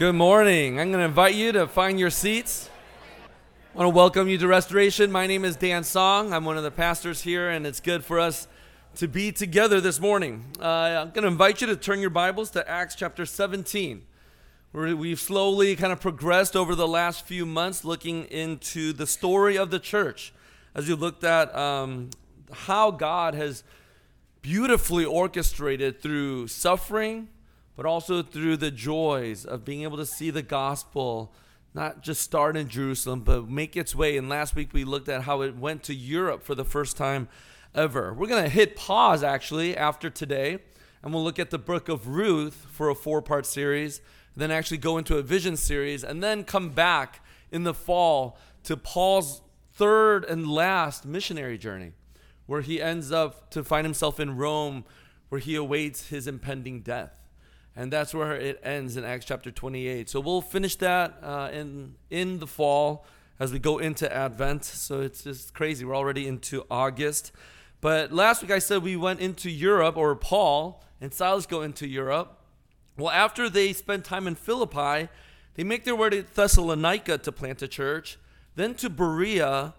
Good morning. I'm going to invite you to find your seats. I want to welcome you to Restoration. My name is Dan Song. I'm one of the pastors here, and it's good for us to be together this morning. Uh, I'm going to invite you to turn your Bibles to Acts chapter 17. Where We've slowly kind of progressed over the last few months looking into the story of the church as you looked at um, how God has beautifully orchestrated through suffering but also through the joys of being able to see the gospel not just start in Jerusalem, but make its way. And last week we looked at how it went to Europe for the first time ever. We're going to hit pause actually after today, and we'll look at the book of Ruth for a four part series, then actually go into a vision series, and then come back in the fall to Paul's third and last missionary journey, where he ends up to find himself in Rome, where he awaits his impending death and that's where it ends in Acts chapter 28. So we'll finish that uh, in in the fall as we go into Advent. So it's just crazy. We're already into August. But last week I said we went into Europe, or Paul and Silas go into Europe. Well, after they spend time in Philippi, they make their way to Thessalonica to plant a church, then to Berea,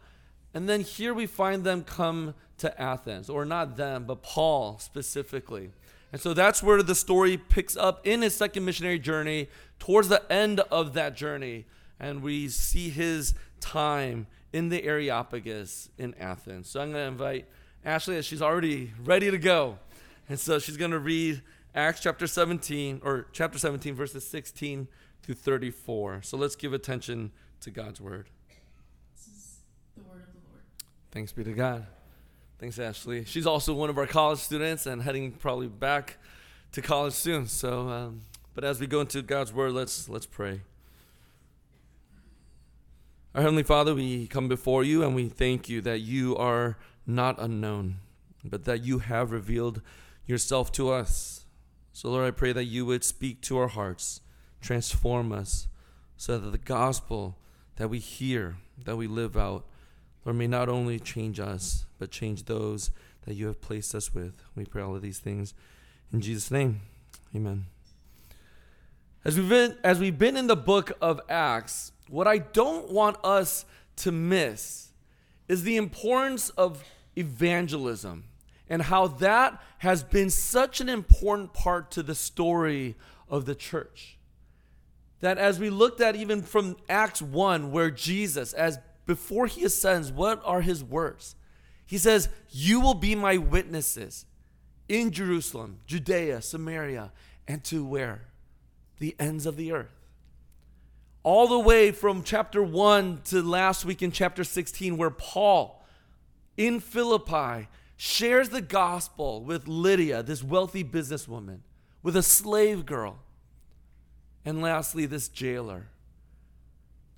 and then here we find them come to Athens, or not them, but Paul specifically. And so that's where the story picks up in his second missionary journey, towards the end of that journey. And we see his time in the Areopagus in Athens. So I'm going to invite Ashley, as she's already ready to go. And so she's going to read Acts chapter 17, or chapter 17, verses 16 to 34. So let's give attention to God's word. This is the word of the Lord. Thanks be to God. Thanks, Ashley. She's also one of our college students and heading probably back to college soon. So, um, but as we go into God's word, let's let's pray. Our heavenly Father, we come before you and we thank you that you are not unknown, but that you have revealed yourself to us. So, Lord, I pray that you would speak to our hearts, transform us, so that the gospel that we hear, that we live out, Lord, may not only change us, but change those that you have placed us with. We pray all of these things in Jesus' name. Amen. As we've been, as we've been in the book of Acts, what I don't want us to miss is the importance of evangelism and how that has been such an important part to the story of the church. That as we looked at even from Acts 1, where Jesus, as before he ascends, what are his words? He says, You will be my witnesses in Jerusalem, Judea, Samaria, and to where? The ends of the earth. All the way from chapter 1 to last week in chapter 16, where Paul in Philippi shares the gospel with Lydia, this wealthy businesswoman, with a slave girl, and lastly, this jailer.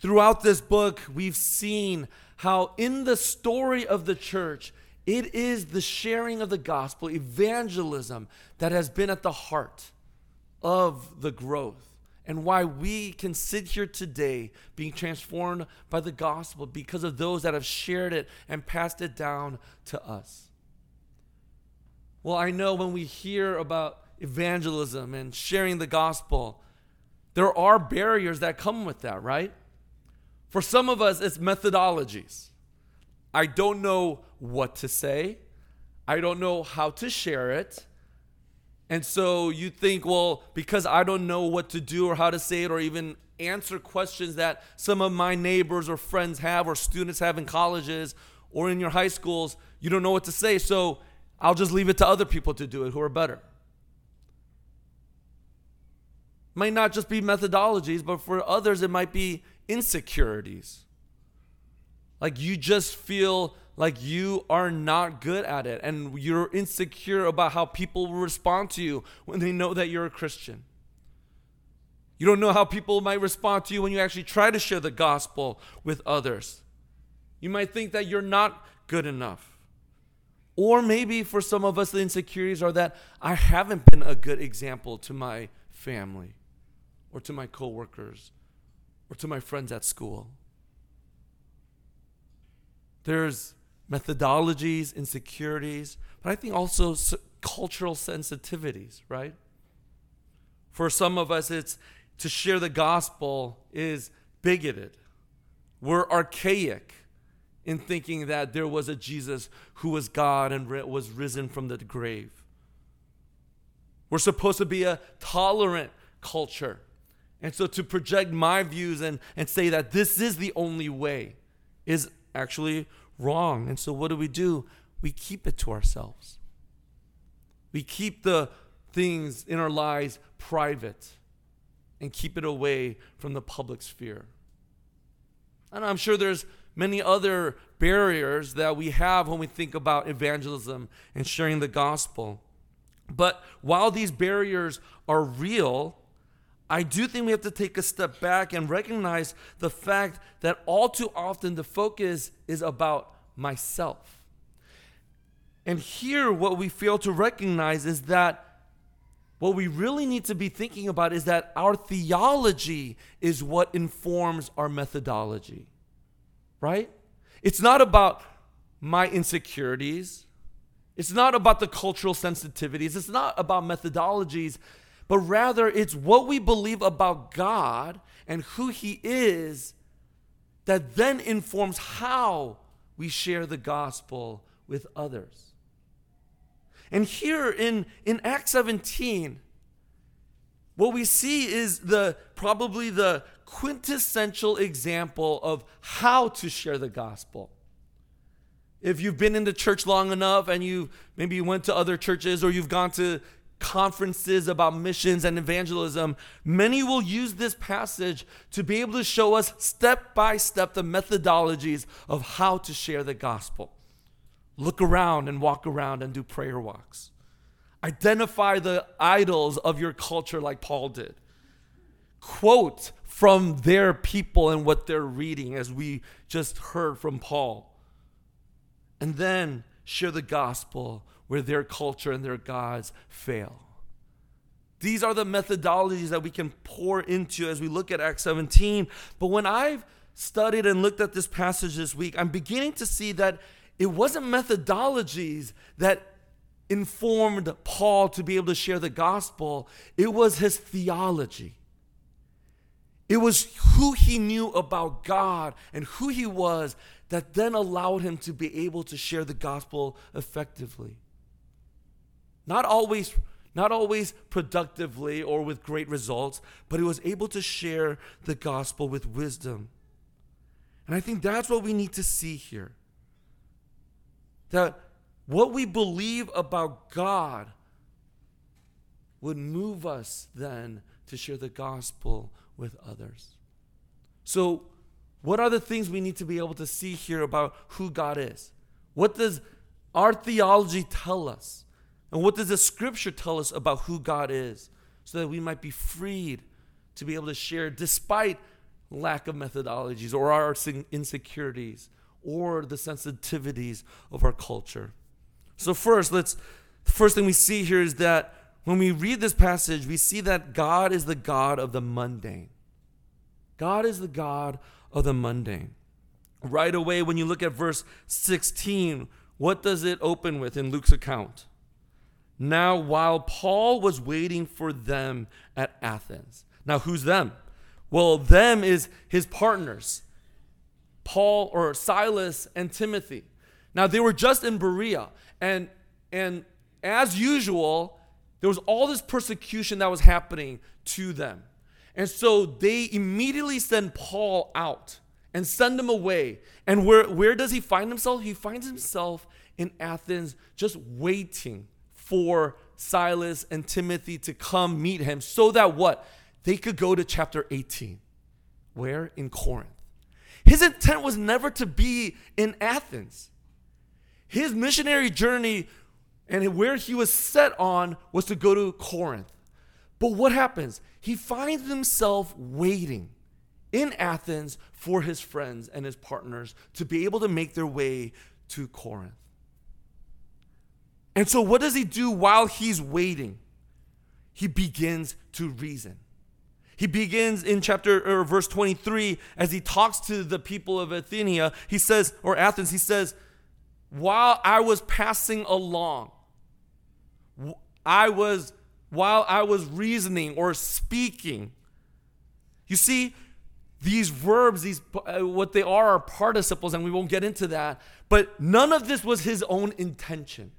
Throughout this book, we've seen how in the story of the church, it is the sharing of the gospel, evangelism, that has been at the heart of the growth and why we can sit here today being transformed by the gospel because of those that have shared it and passed it down to us. Well, I know when we hear about evangelism and sharing the gospel, there are barriers that come with that, right? For some of us, it's methodologies. I don't know what to say, I don't know how to share it. And so you think, well, because I don't know what to do or how to say it or even answer questions that some of my neighbors or friends have or students have in colleges or in your high schools, you don't know what to say. So I'll just leave it to other people to do it who are better. Might not just be methodologies, but for others, it might be insecurities. Like you just feel like you are not good at it and you're insecure about how people will respond to you when they know that you're a Christian. You don't know how people might respond to you when you actually try to share the gospel with others. You might think that you're not good enough. Or maybe for some of us, the insecurities are that I haven't been a good example to my family or to my coworkers or to my friends at school. There's methodologies, insecurities, but I think also cultural sensitivities, right? For some of us, it's to share the gospel is bigoted. We're archaic in thinking that there was a Jesus who was God and was risen from the grave. We're supposed to be a tolerant culture. And so to project my views and, and say that this is the only way is actually wrong. And so what do we do? We keep it to ourselves. We keep the things in our lives private and keep it away from the public sphere. And I'm sure there's many other barriers that we have when we think about evangelism and sharing the gospel. But while these barriers are real, I do think we have to take a step back and recognize the fact that all too often the focus is about myself. And here, what we fail to recognize is that what we really need to be thinking about is that our theology is what informs our methodology, right? It's not about my insecurities. It's not about the cultural sensitivities. It's not about methodologies, but rather it's what we believe about God and who He is that then informs how we share the gospel with others. And here in, in Acts 17, what we see is the probably the quintessential example of how to share the gospel. If you've been in the church long enough and you maybe you went to other churches or you've gone to conferences about missions and evangelism, many will use this passage to be able to show us step by step the methodologies of how to share the gospel. Look around and walk around and do prayer walks. Identify the idols of your culture like Paul did. Quote from their people and what they're reading, as we just heard from Paul. And then share the gospel where their culture and their gods fail. These are the methodologies that we can pour into as we look at Acts 17. But when I've studied and looked at this passage this week, I'm beginning to see that it wasn't methodologies that informed Paul to be able to share the gospel, it was his theology. It was who he knew about God and who he was that then allowed him to be able to share the gospel effectively. Not always not always productively or with great results, but he was able to share the gospel with wisdom. And I think that's what we need to see here that what we believe about God would move us then to share the gospel with others. So, what are the things we need to be able to see here about who God is? What does our theology tell us? And what does the scripture tell us about who God is? So that we might be freed to be able to share despite lack of methodologies or our insecurities or the sensitivities of our culture. So first, let's first thing we see here is that when we read this passage, we see that God is the God of the mundane. God is the God of the mundane. Right away, when you look at verse 16, what does it open with in Luke's account? Now, while Paul was waiting for them at Athens. Now, who's them? Well, them is his partners. Paul or Silas and Timothy. Now they were just in Berea, and and as usual, there was all this persecution that was happening to them. And so they immediately send Paul out and send him away. And where, where does he find himself? He finds himself in Athens just waiting for Silas and Timothy to come meet him so that what? They could go to chapter 18. Where? In Corinth. His intent was never to be in Athens. His missionary journey and where he was set on was to go to Corinth. But what happens? He finds himself waiting in Athens for his friends and his partners to be able to make their way to Corinth. And so, what does he do while he's waiting? He begins to reason. He begins in chapter or verse 23 as he talks to the people of Athenia. He says, or Athens, he says, while I was passing along, I was, while I was reasoning or speaking, You see, these verbs, these uh, what they are are participles, and we won't get into that. But none of this was his own intention.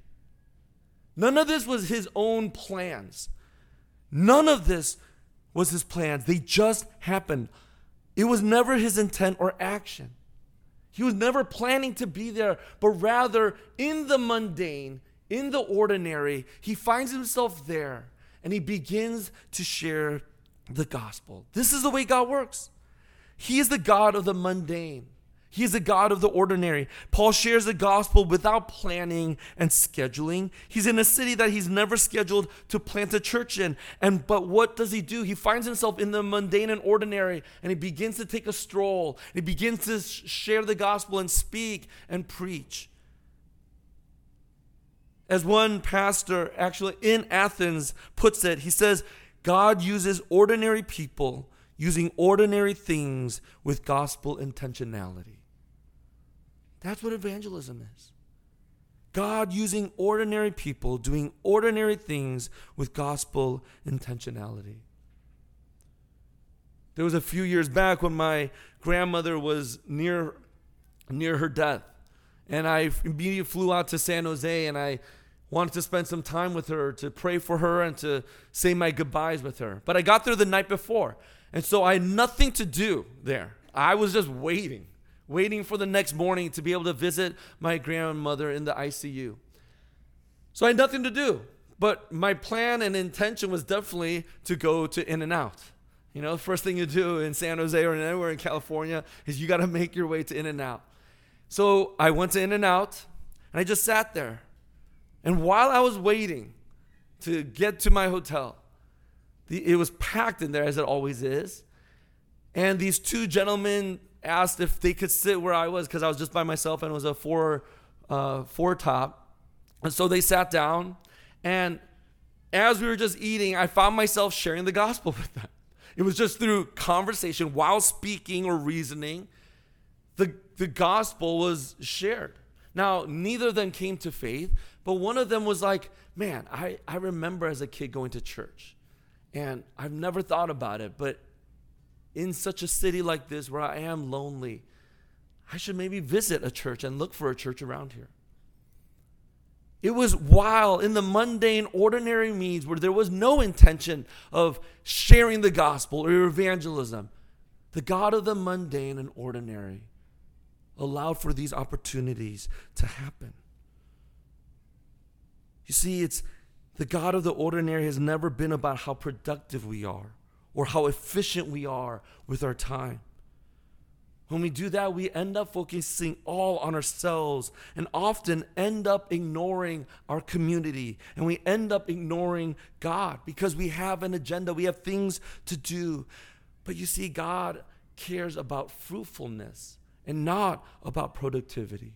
None of this was his own plans. None of this was his plans. They just happened. It was never his intent or action. He was never planning to be there, but rather in the mundane, in the ordinary, he finds himself there and he begins to share the gospel. This is the way God works. He is the God of the mundane. He is the God of the ordinary. Paul shares the gospel without planning and scheduling. He's in a city that he's never scheduled to plant a church in. And but what does he do? He finds himself in the mundane and ordinary and he begins to take a stroll. He begins to share the gospel and speak and preach. As one pastor actually in Athens puts it, he says, God uses ordinary people using ordinary things with gospel intentionality. That's what evangelism is. God using ordinary people doing ordinary things with gospel intentionality. There was a few years back when my grandmother was near near her death. And I immediately flew out to San Jose and I wanted to spend some time with her, to pray for her, and to say my goodbyes with her. But I got there the night before. And so I had nothing to do there. I was just waiting waiting for the next morning to be able to visit my grandmother in the ICU. So I had nothing to do, but my plan and intention was definitely to go to In and Out. You know, the first thing you do in San Jose or anywhere in California is you got to make your way to In and Out. So I went to In and Out and I just sat there. And while I was waiting to get to my hotel, the, it was packed in there as it always is. And these two gentlemen asked if they could sit where I was because I was just by myself and it was a four uh, four top. And so they sat down, and as we were just eating, I found myself sharing the gospel with them. It was just through conversation while speaking or reasoning. The, the gospel was shared. Now, neither of them came to faith, but one of them was like, Man, I, I remember as a kid going to church, and I've never thought about it, but in such a city like this where I am lonely, I should maybe visit a church and look for a church around here. It was while in the mundane, ordinary means where there was no intention of sharing the gospel or evangelism, the God of the mundane and ordinary allowed for these opportunities to happen. You see, it's the God of the ordinary has never been about how productive we are or how efficient we are with our time. When we do that, we end up focusing all on ourselves and often end up ignoring our community and we end up ignoring God because we have an agenda, we have things to do. But you see, God cares about fruitfulness and not about productivity.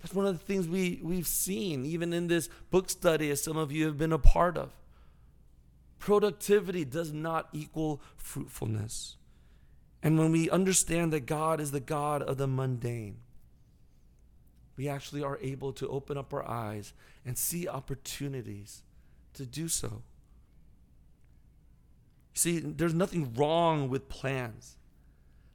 That's one of the things we, we've seen, even in this book study, as some of you have been a part of. Productivity does not equal fruitfulness. And when we understand that God is the God of the mundane, we actually are able to open up our eyes and see opportunities to do so. See, there's nothing wrong with plans.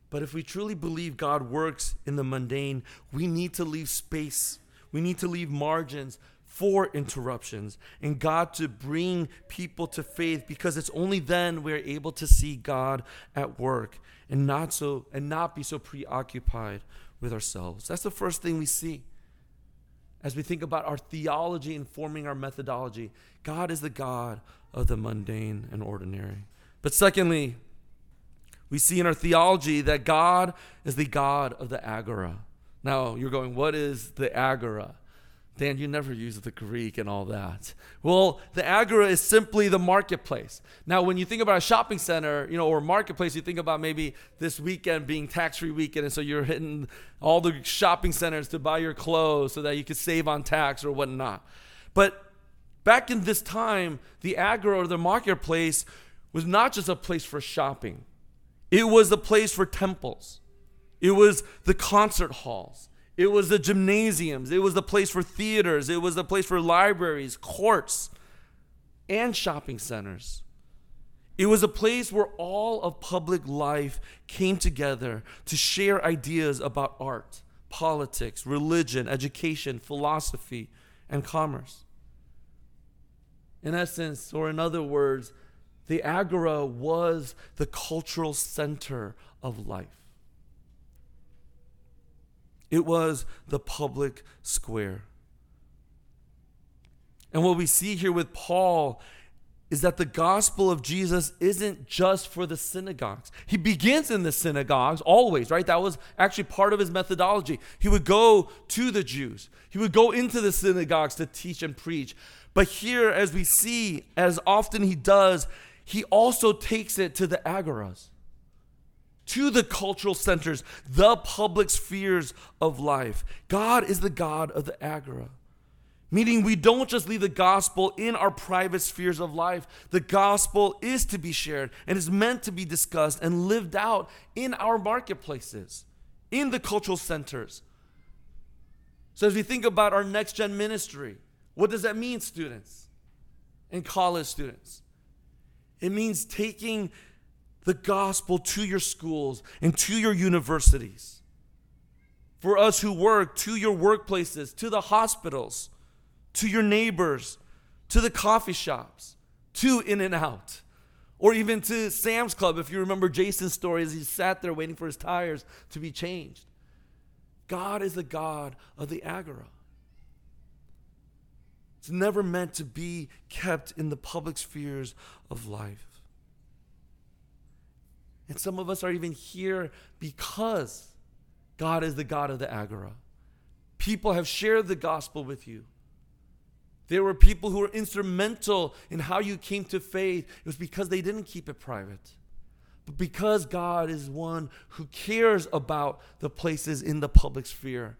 But if we truly believe God works in the mundane, we need to leave space. We need to leave margins for interruptions and God to bring people to faith because it's only then we're able to see God at work and not so and not be so preoccupied with ourselves. That's the first thing we see. As we think about our theology informing our methodology, God is the God of the mundane and ordinary. But secondly, we see in our theology that God is the God of the agora. Now, you're going, what is the agora? Dan, you never use the Greek and all that. Well, the agora is simply the marketplace. Now, when you think about a shopping center, you know, or marketplace, you think about maybe this weekend being tax-free weekend, and so you're hitting all the shopping centers to buy your clothes so that you could save on tax or whatnot. But back in this time, the agora or the marketplace was not just a place for shopping. It was a place for temples. It was the concert halls. It was the gymnasiums. It was the place for theaters. It was the place for libraries, courts, and shopping centers. It was a place where all of public life came together to share ideas about art, politics, religion, education, philosophy, and commerce. In essence, or in other words, the agora was the cultural center of life. It was the public square. And what we see here with Paul is that the gospel of Jesus isn't just for the synagogues. He begins in the synagogues always, right? That was actually part of his methodology. He would go to the Jews, he would go into the synagogues to teach and preach. But here, as we see, as often he does, he also takes it to the agoras, to the cultural centers, the public spheres of life. God is the God of the agora. Meaning, we don't just leave the gospel in our private spheres of life. The gospel is to be shared and is meant to be discussed and lived out in our marketplaces, in the cultural centers. So, as we think about our next gen ministry, what does that mean, students and college students? It means taking the gospel to your schools and to your universities. For us who work, to your workplaces, to the hospitals to your neighbors, to the coffee shops, to In and Out, or even to Sam's Club, if you remember Jason's story as he sat there waiting for his tires to be changed. God is the God of the agora. It's never meant to be kept in the public spheres of life. And some of us are even here because God is the God of the agora. People have shared the gospel with you. There were people who were instrumental in how you came to faith. It was because they didn't keep it private. But because God is one who cares about the places in the public sphere,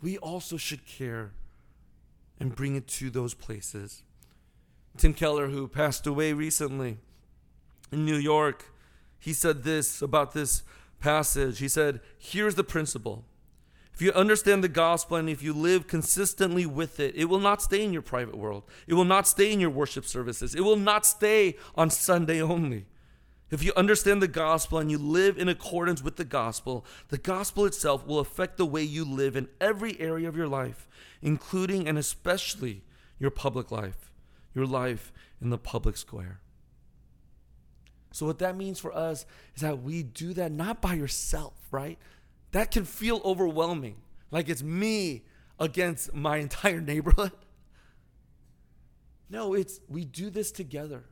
we also should care and bring it to those places. Tim Keller, who passed away recently in New York, he said this about this passage. He said, Here's the principle if you understand the gospel and if you live consistently with it, it will not stay in your private world. It will not stay in your worship services. It will not stay on Sunday only. If you understand the gospel and you live in accordance with the gospel, the gospel itself will affect the way you live in every area of your life, including and especially your public life, your life in the public square. So, what that means for us is that we do that not by yourself, right? that can feel overwhelming. Like it's me against my entire neighborhood. No, it's we do this together.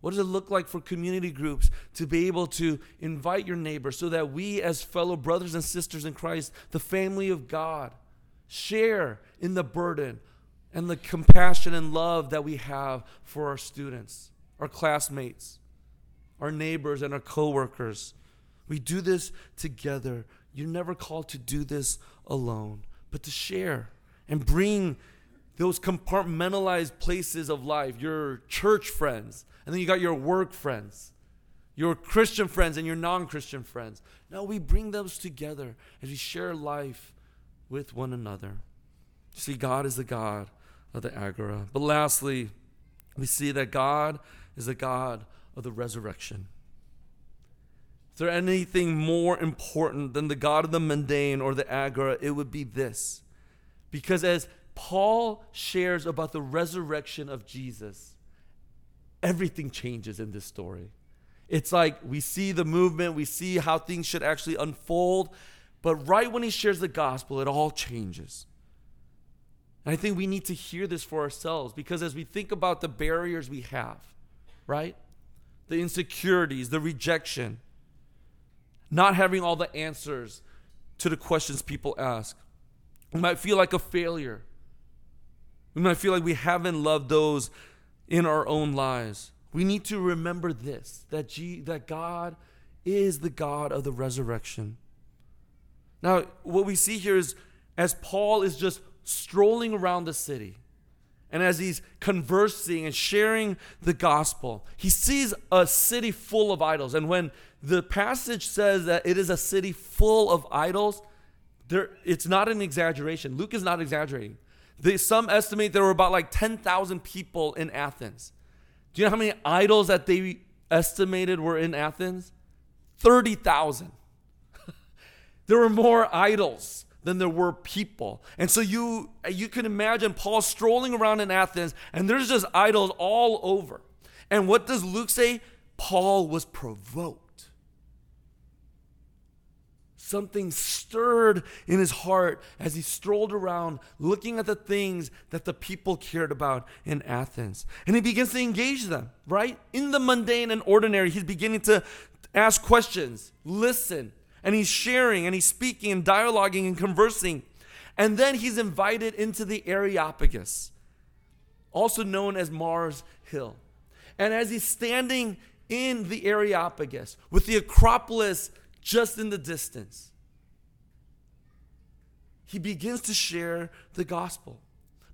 What does it look like for community groups to be able to invite your neighbor so that we, as fellow brothers and sisters in Christ, the family of God, share in the burden and the compassion and love that we have for our students, our classmates, our neighbors, and our coworkers? We do this together. You're never called to do this alone, but to share and bring those compartmentalized places of life, your church friends, and then you got your work friends, your Christian friends, and your non Christian friends. No, we bring those together as we share life with one another. See, God is the God of the Agora. But lastly, we see that God is the God of the resurrection. Is there anything more important than the God of the mundane or the agora? It would be this. Because as Paul shares about the resurrection of Jesus, everything changes in this story. It's like we see the movement, we see how things should actually unfold, but right when he shares the gospel, it all changes. And I think we need to hear this for ourselves because as we think about the barriers we have, right? The insecurities, the rejection, not having all the answers to the questions people ask. We might feel like a failure. We might feel like we haven't loved those in our own lives. We need to remember this that, G, that God is the God of the resurrection. Now, what we see here is as Paul is just strolling around the city, and as he's conversing and sharing the gospel, he sees a city full of idols. And when the passage says that it is a city full of idols, there, it's not an exaggeration. Luke is not exaggerating. They, some estimate there were about like 10,000 people in Athens. Do you know how many idols that they estimated were in Athens? 30,000. there were more idols than there were people. And so you you can imagine Paul strolling around in Athens and there's just idols all over. And what does Luke say? Paul was provoked. Something stirred in his heart as he strolled around looking at the things that the people cared about in Athens. And he begins to engage them, right? In the mundane and ordinary, he's beginning to ask questions, listen, and he's sharing and he's speaking and dialoguing and conversing. And then he's invited into the Areopagus, also known as Mars Hill. And as he's standing in the Areopagus with the Acropolis just in the distance, he begins to share the gospel.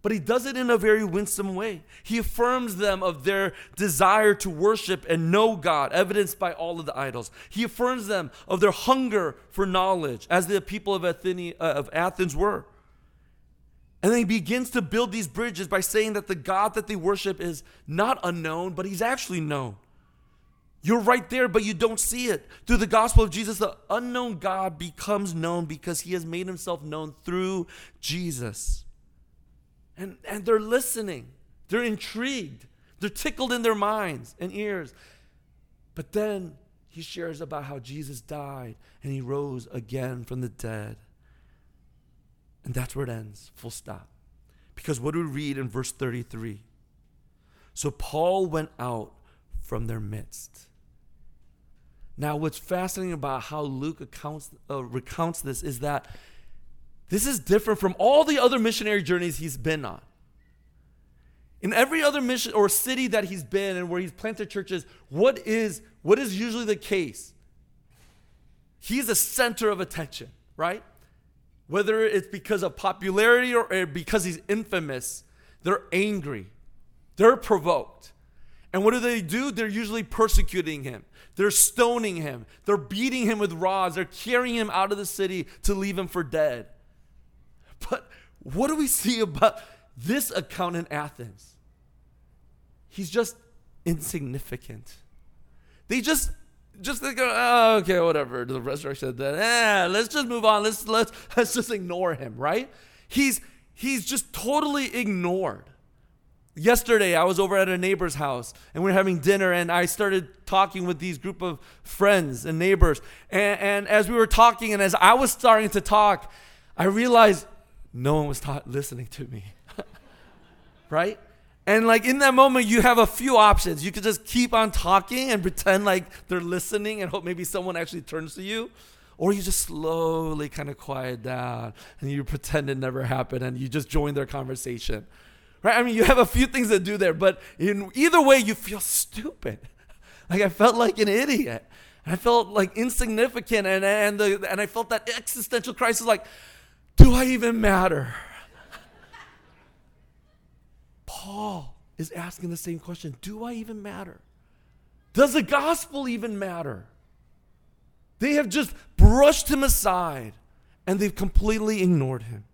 But he does it in a very winsome way. He affirms them of their desire to worship and know God, evidenced by all of the idols. He affirms them of their hunger for knowledge, as the people of, Athene, uh, of Athens were. And then he begins to build these bridges by saying that the God that they worship is not unknown, but he's actually known. You're right there, but you don't see it. Through the gospel of Jesus, the unknown God becomes known because he has made himself known through Jesus. And, and they're listening, they're intrigued, they're tickled in their minds and ears. But then he shares about how Jesus died and he rose again from the dead. And that's where it ends, full stop. Because what do we read in verse 33? So Paul went out from their midst. Now, what's fascinating about how Luke accounts, uh, recounts this is that this is different from all the other missionary journeys he's been on. In every other mission or city that he's been and where he's planted churches, what is, what is usually the case? He's a center of attention, right? Whether it's because of popularity or, or because he's infamous, they're angry, they're provoked. And what do they do? They're usually persecuting him. They're stoning him. They're beating him with rods. They're carrying him out of the city to leave him for dead. But what do we see about this account in Athens? He's just insignificant. They just just think, oh, okay, whatever. The resurrection then, eh, let's just move on. Let's let's let's just ignore him, right? He's he's just totally ignored. Yesterday, I was over at a neighbor's house and we are having dinner, and I started talking with these group of friends and neighbors. And, and as we were talking, and as I was starting to talk, I realized no one was ta- listening to me. right? And like in that moment, you have a few options. You could just keep on talking and pretend like they're listening and hope maybe someone actually turns to you. Or you just slowly kind of quiet down and you pretend it never happened and you just join their conversation. Right? I mean, you have a few things to do there, but in either way, you feel stupid. Like I felt like an idiot. I felt like insignificant and, and, the, and I felt that existential crisis like, do I even matter? Paul is asking the same question Do I even matter? Does the gospel even matter? They have just brushed him aside and they've completely ignored him.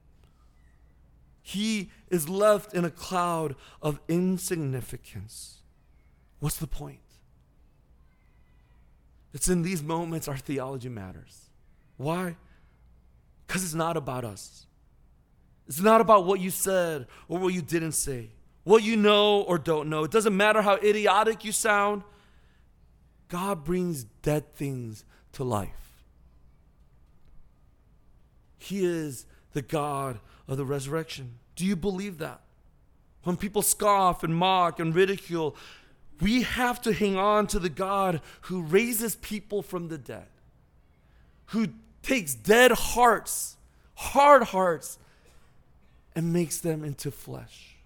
He is left in a cloud of insignificance. What's the point? It's in these moments our theology matters. Why? Because it's not about us. It's not about what you said or what you didn't say, what you know or don't know. It doesn't matter how idiotic you sound. God brings dead things to life. He is the God of the resurrection. Do you believe that? When people scoff and mock and ridicule, we have to hang on to the God who raises people from the dead, who takes dead hearts, hard hearts, and makes them into flesh?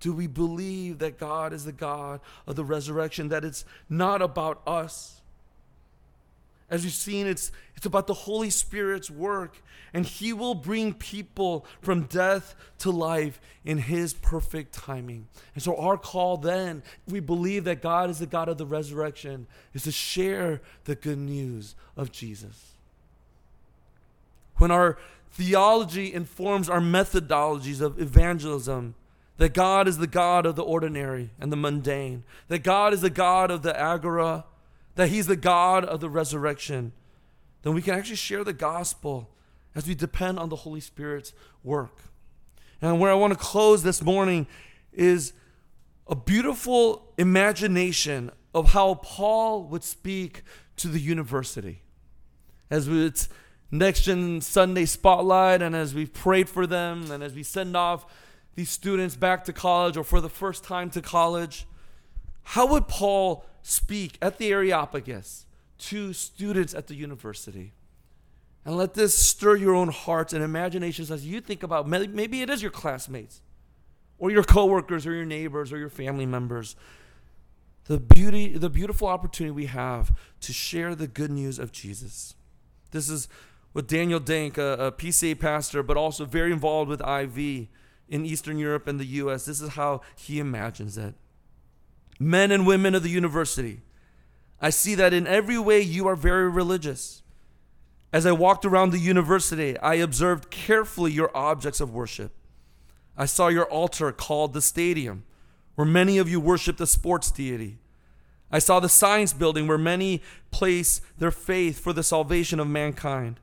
Do we believe that God is the God of the resurrection, that it's not about us? As you've seen, it's, it's about the Holy Spirit's work, and He will bring people from death to life in His perfect timing. And so, our call then, we believe that God is the God of the resurrection, is to share the good news of Jesus. When our theology informs our methodologies of evangelism, that God is the God of the ordinary and the mundane, that God is the God of the agora, that He's the God of the resurrection, then we can actually share the gospel as we depend on the Holy Spirit's work. And where I want to close this morning is a beautiful imagination of how Paul would speak to the university. As it's Next Gen Sunday Spotlight, and as we've prayed for them, and as we send off these students back to college or for the first time to college, how would Paul speak at the Areopagus to students at the university? And let this stir your own hearts and imaginations as you think about maybe it is your classmates or your coworkers or your neighbors or your family members. The beauty, the beautiful opportunity we have to share the good news of Jesus. This is what Daniel Dank, a, a PCA pastor, but also very involved with IV in Eastern Europe and the US, this is how he imagines it. Men and women of the university, I see that in every way you are very religious. As I walked around the university, I observed carefully your objects of worship. I saw your altar called the stadium, where many of you worship the sports deity. I saw the science building where many place their faith for the salvation of mankind.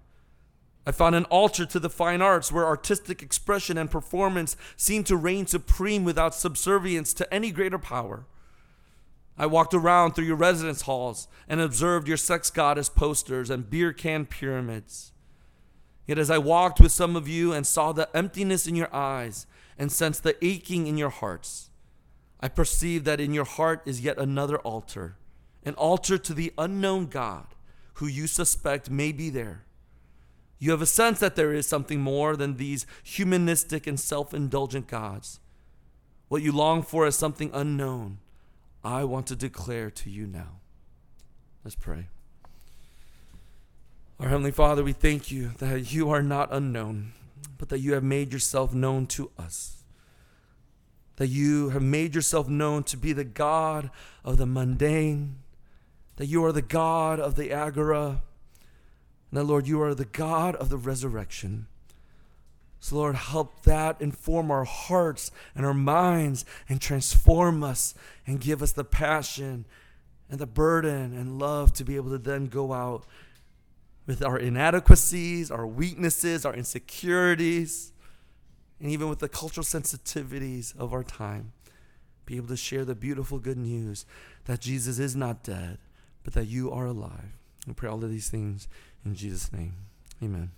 I found an altar to the fine arts where artistic expression and performance seem to reign supreme without subservience to any greater power. I walked around through your residence halls and observed your sex goddess posters and beer can pyramids. Yet as I walked with some of you and saw the emptiness in your eyes and sensed the aching in your hearts. I perceive that in your heart is yet another altar, an altar to the unknown God who you suspect may be there. You have a sense that there is something more than these humanistic and self indulgent gods. What you long for is something unknown. I want to declare to you now. Let's pray. Our Heavenly Father, we thank you that you are not unknown but that you have made yourself known to us. That you have made yourself known to be the God of the mundane, that you are the God of the agora, and that, Lord, you are the God of the resurrection. So, Lord, help that inform our hearts and our minds and transform us and give us the passion and the burden and love to be able to then go out with our inadequacies, our weaknesses, our insecurities, and even with the cultural sensitivities of our time, be able to share the beautiful good news that Jesus is not dead, but that you are alive. We pray all of these things in Jesus' name. Amen.